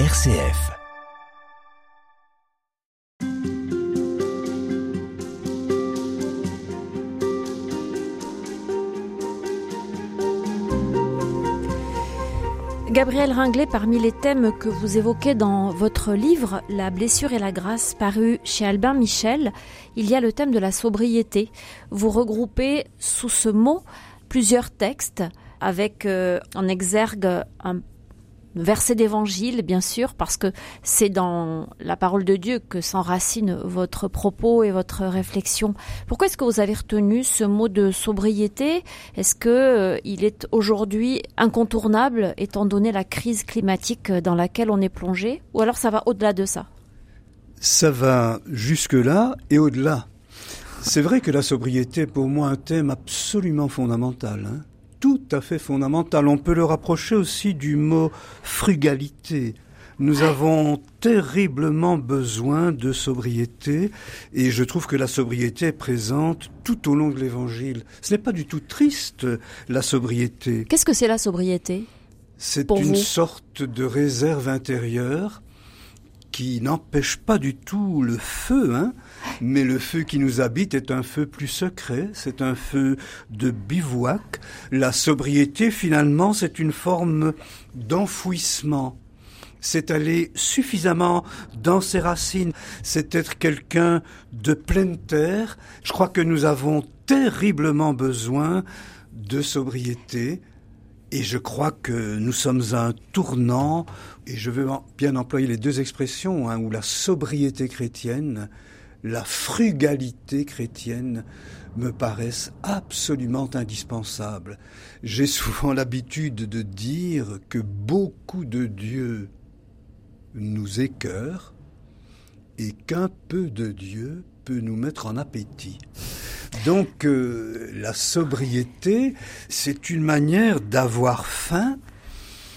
RCF. Gabriel Ringlet, parmi les thèmes que vous évoquez dans votre livre La blessure et la grâce, paru chez Albin Michel, il y a le thème de la sobriété. Vous regroupez sous ce mot plusieurs textes avec euh, en exergue un verset d'évangile, bien sûr, parce que c'est dans la parole de Dieu que s'enracine votre propos et votre réflexion. Pourquoi est-ce que vous avez retenu ce mot de sobriété? Est-ce que euh, il est aujourd'hui incontournable étant donné la crise climatique dans laquelle on est plongé? Ou alors ça va au-delà de ça? Ça va jusque-là et au-delà. C'est vrai que la sobriété est pour moi un thème absolument fondamental. Hein à fait fondamental. On peut le rapprocher aussi du mot frugalité. Nous avons terriblement besoin de sobriété et je trouve que la sobriété est présente tout au long de l'évangile. Ce n'est pas du tout triste, la sobriété. Qu'est-ce que c'est la sobriété? C'est une sorte de réserve intérieure qui n'empêche pas du tout le feu, hein, mais le feu qui nous habite est un feu plus secret, c'est un feu de bivouac. La sobriété, finalement, c'est une forme d'enfouissement. C'est aller suffisamment dans ses racines, c'est être quelqu'un de pleine terre. Je crois que nous avons terriblement besoin de sobriété, et je crois que nous sommes à un tournant, et je veux bien employer les deux expressions, hein, où la sobriété chrétienne, la frugalité chrétienne me paraissent absolument indispensables. J'ai souvent l'habitude de dire que beaucoup de Dieu nous écœure et qu'un peu de Dieu peut nous mettre en appétit. Donc euh, la sobriété, c'est une manière d'avoir faim.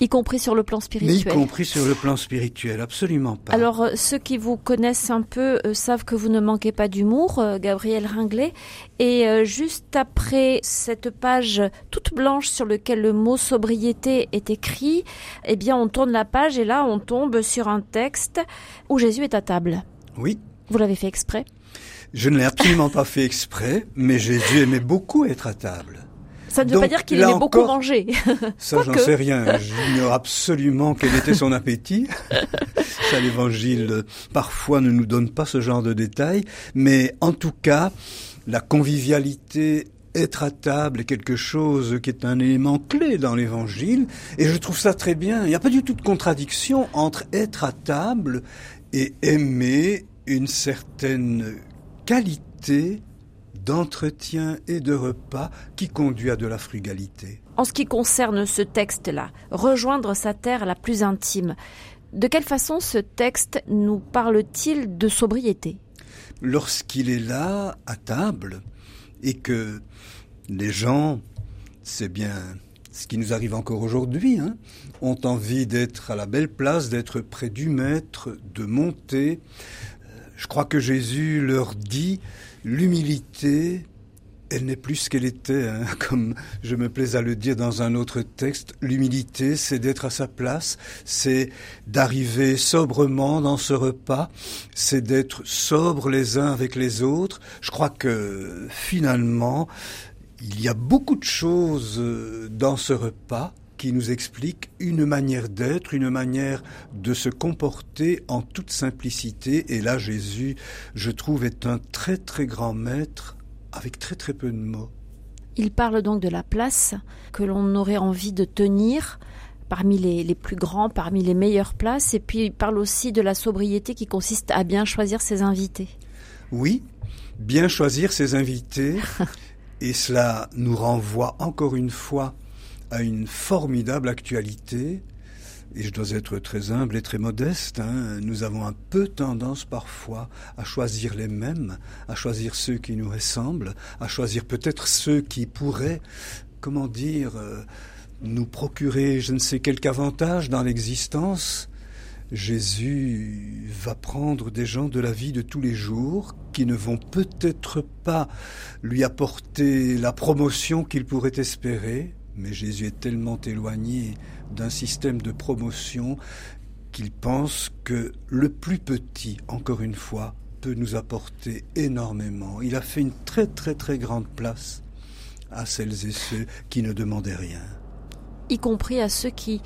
Y compris sur le plan spirituel. y compris sur le plan spirituel, absolument pas. Alors, euh, ceux qui vous connaissent un peu euh, savent que vous ne manquez pas d'humour, Gabriel Ringlet. Et juste après cette page toute blanche sur laquelle le mot sobriété est écrit, eh bien, on tourne la page et là, on tombe sur un texte où Jésus est à table. Oui. Vous l'avez fait exprès? Je ne l'ai absolument pas fait exprès, mais Jésus aimait beaucoup être à table. Ça ne veut pas dire qu'il aimait beaucoup manger. Ça, j'en sais rien. J'ignore absolument quel était son appétit. ça, l'évangile, parfois, ne nous donne pas ce genre de détails. Mais en tout cas, la convivialité, être à table est quelque chose qui est un élément clé dans l'évangile. Et je trouve ça très bien. Il n'y a pas du tout de contradiction entre être à table et aimer une certaine qualité d'entretien et de repas qui conduit à de la frugalité. En ce qui concerne ce texte-là, rejoindre sa terre la plus intime, de quelle façon ce texte nous parle-t-il de sobriété? Lorsqu'il est là, à table, et que les gens, c'est bien ce qui nous arrive encore aujourd'hui, hein, ont envie d'être à la belle place, d'être près du maître, de monter, je crois que Jésus leur dit, l'humilité, elle n'est plus ce qu'elle était, hein, comme je me plais à le dire dans un autre texte. L'humilité, c'est d'être à sa place, c'est d'arriver sobrement dans ce repas, c'est d'être sobre les uns avec les autres. Je crois que finalement, il y a beaucoup de choses dans ce repas qui nous explique une manière d'être, une manière de se comporter en toute simplicité. Et là, Jésus, je trouve, est un très très grand maître avec très très peu de mots. Il parle donc de la place que l'on aurait envie de tenir parmi les, les, plus grands, parmi les meilleures places, et puis il parle aussi de la sobriété qui consiste à bien choisir ses invités. Oui, bien choisir ses invités, et cela nous renvoie encore une fois a une formidable actualité. Et je dois être très humble et très modeste. Hein. Nous avons un peu tendance parfois à choisir les mêmes, à choisir ceux qui nous ressemblent, à choisir peut-être ceux qui pourraient, comment dire, euh, nous procurer je ne sais quel avantage dans l'existence. Jésus va prendre des gens de la vie de tous les jours qui ne vont peut-être pas lui apporter la promotion qu'il pourrait espérer, mais Jésus est tellement éloigné d'un système de promotion qu'il pense que le plus petit, encore une fois, peut nous apporter énormément. Il a fait une très très très grande place à celles et ceux qui ne demandaient rien. Y compris à ceux qui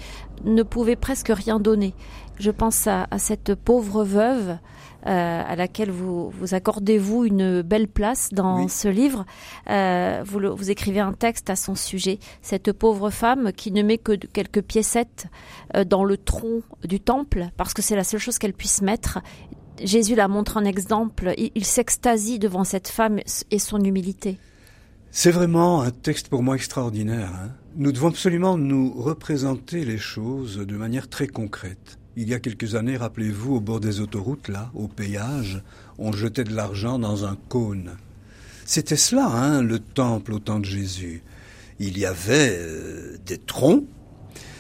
ne pouvaient presque rien donner. Je pense à, cette pauvre veuve euh, à laquelle vous, vous accordez-vous une belle place dans ce livre. Euh, vous, vous, écrivez un texte à son sujet. Cette pauvre femme qui ne met que quelques piécettes euh, dans le tronc du temple, parce que c'est la seule chose qu'elle puisse mettre. Jésus la montre en exemple. Il, s'extasie devant cette femme et son humilité. C'est vraiment un texte pour moi extraordinaire. Hein. nous devons absolument nous représenter les choses de manière très concrète. Il y a quelques années, rappelez-vous, au bord des autoroutes, là, au péage, on jetait de l'argent dans un cône. C'était cela, hein, le temple au temps de Jésus. Il y avait euh, des troncs,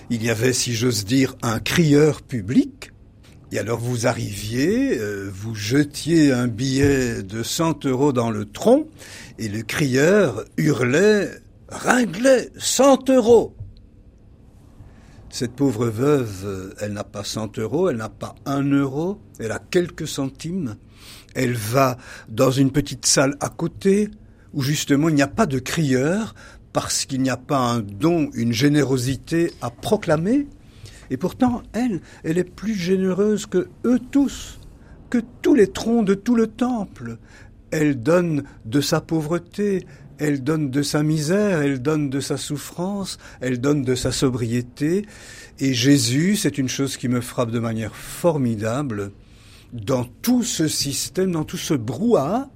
il y avait, si j'ose dire, un crieur public, et alors vous arriviez, euh, vous jetiez un billet de 100 euros dans le tronc, et le crieur hurlait, ringlait, 100 euros. Cette pauvre veuve, elle n'a pas 100 euros, elle n'a pas un euro, elle a quelques centimes. Elle va dans une petite salle à côté où justement il n'y a pas de crieur parce qu'il n'y a pas un don, une générosité à proclamer. Et pourtant, elle, elle est plus généreuse que eux tous, que tous les troncs de tout le temple. Elle donne de sa pauvreté, elle donne de sa misère, elle donne de sa souffrance, elle donne de sa sobriété. Et Jésus, c'est une chose qui me frappe de manière formidable, dans tout ce système, dans tout ce brouhaha,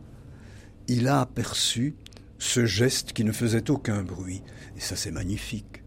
il a aperçu ce geste qui ne faisait aucun bruit. Et ça, c'est magnifique.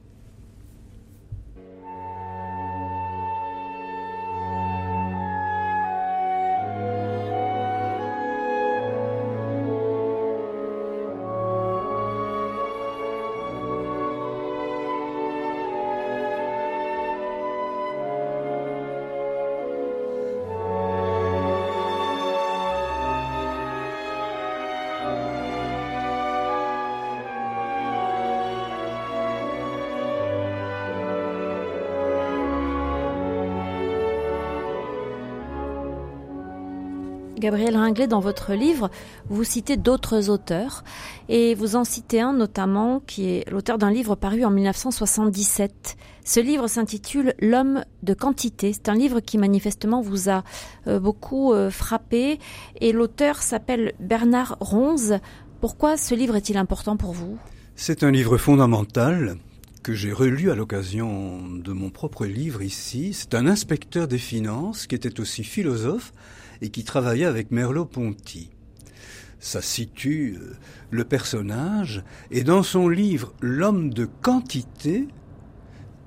Gabriel Ringlet, dans votre livre, vous citez d'autres auteurs et vous en citez un notamment qui est l'auteur d'un livre paru en 1977. Ce livre s'intitule L'homme de quantité. C'est un livre qui manifestement vous a euh, beaucoup euh, frappé et l'auteur s'appelle Bernard Ronze. Pourquoi ce livre est-il important pour vous? C'est un livre fondamental que j'ai relu à l'occasion de mon propre livre ici. C'est un inspecteur des finances qui était aussi philosophe et qui travaillait avec Merleau-Ponty. Ça situe euh, le personnage, et dans son livre L'homme de quantité,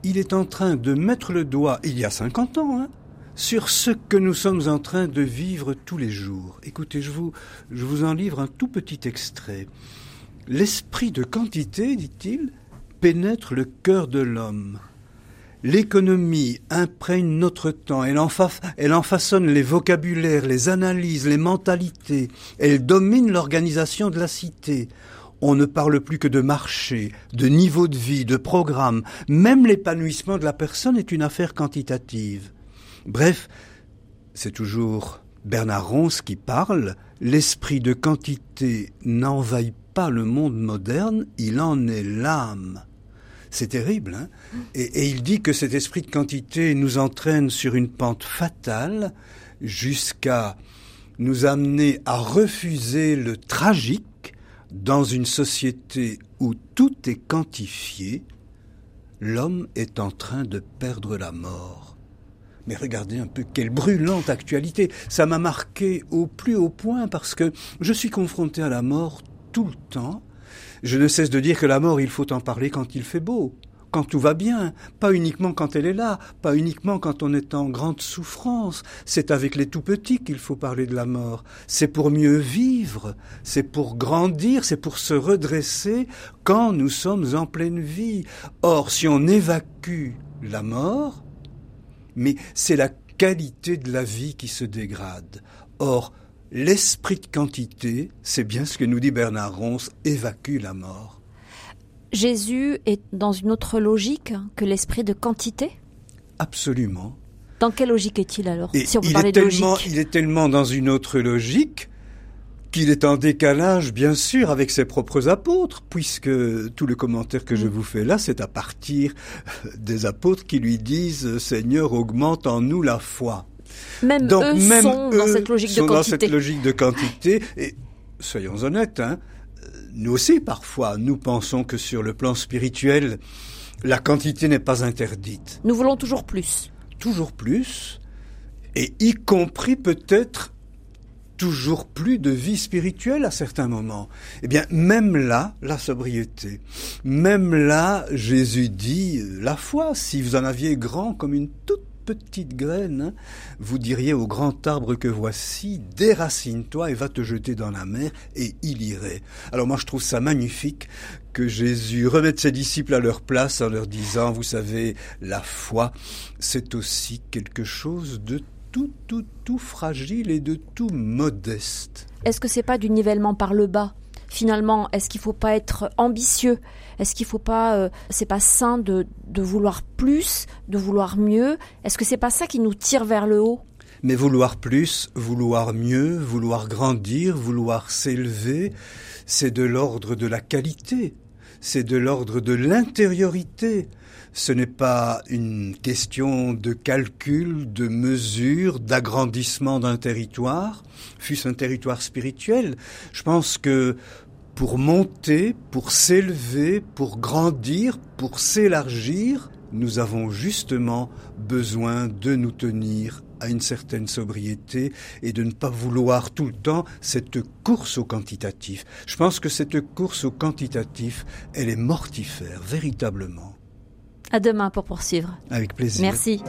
il est en train de mettre le doigt, il y a 50 ans, hein, sur ce que nous sommes en train de vivre tous les jours. Écoutez, je vous, je vous en livre un tout petit extrait. L'esprit de quantité, dit-il, pénètre le cœur de l'homme. L'économie imprègne notre temps, elle en, elle en, façonne les vocabulaires, les analyses, les mentalités, elle domine l'organisation de la cité. On ne parle plus que de marché, de niveau de vie, de programme, même l'épanouissement de la personne est une affaire quantitative. Bref, c'est toujours Bernard Ronce qui parle, l'esprit de quantité n'envahit pas le monde moderne, il en est l'âme. C'est terrible. Hein et, il dit que cet esprit de quantité nous entraîne sur une pente fatale jusqu'à nous amener à refuser le tragique dans une société où tout est quantifié. L'homme est en train de perdre la mort. Mais regardez un peu quelle brûlante actualité. Ça m'a marqué au plus haut point parce que je suis confronté à la mort tout le temps je ne cesse de dire que la mort, il faut en parler quand il fait beau, quand tout va bien, pas uniquement quand elle est là, pas uniquement quand on est en grande souffrance. C'est avec les tout petits qu'il faut parler de la mort. C'est pour mieux vivre, c'est pour grandir, c'est pour se redresser quand nous sommes en pleine vie. Or, si on évacue la mort, mais c'est la qualité de la vie qui se dégrade. Or, L'esprit de quantité, c'est bien ce que nous dit Bernard Ronce, évacue la mort. Jésus est dans une autre logique que l'esprit de quantité? Absolument. Dans quelle logique est-il alors si on de il est tellement dans une autre logique qu'il est en décalage, bien sûr, avec ses propres apôtres, puisque tout le commentaire que je mm. vous fais là, c'est à partir des apôtres qui lui disent Seigneur, augmente en nous la foi. Même Donc, eux même sont dans cette logique de quantité. dans cette logique de quantité. Et soyons honnêtes, hein, nous aussi parfois, nous pensons que sur le plan spirituel, la quantité n'est pas interdite. Nous voulons toujours plus. Toujours plus, et y compris peut-être toujours plus de vie spirituelle à certains moments. Eh bien, même là, la sobriété. Même là, Jésus dit, euh, la foi, si vous en aviez grand comme une toute petite graine, hein, vous diriez au grand arbre que voici, déracine-toi et va te jeter dans la mer, et il irait. Alors moi je trouve ça magnifique que Jésus remette ses disciples à leur place en leur disant, vous savez, la foi, c'est aussi quelque chose de tout, tout, tout fragile et de tout modeste. Est-ce que c'est pas du nivellement par le bas? Finalement, est-ce qu'il faut pas être ambitieux? Est-ce qu'il faut pas, euh, c'est pas sain de, de vouloir plus, de vouloir mieux? Est-ce que c'est pas ça qui nous tire vers le haut? Mais vouloir plus, vouloir mieux, vouloir grandir, vouloir s'élever, c'est de l'ordre de la qualité, c'est de l'ordre de l'intériorité, ce n'est pas une question de calcul, de mesure, d'agrandissement d'un territoire, fût-ce un territoire spirituel. Je pense que pour monter, pour s'élever, pour grandir, pour s'élargir, nous avons justement besoin de nous tenir à une certaine sobriété et de ne pas vouloir tout le temps cette course au quantitatif. Je pense que cette course au quantitatif, elle est mortifère, véritablement. À demain pour poursuivre. Avec plaisir. Merci.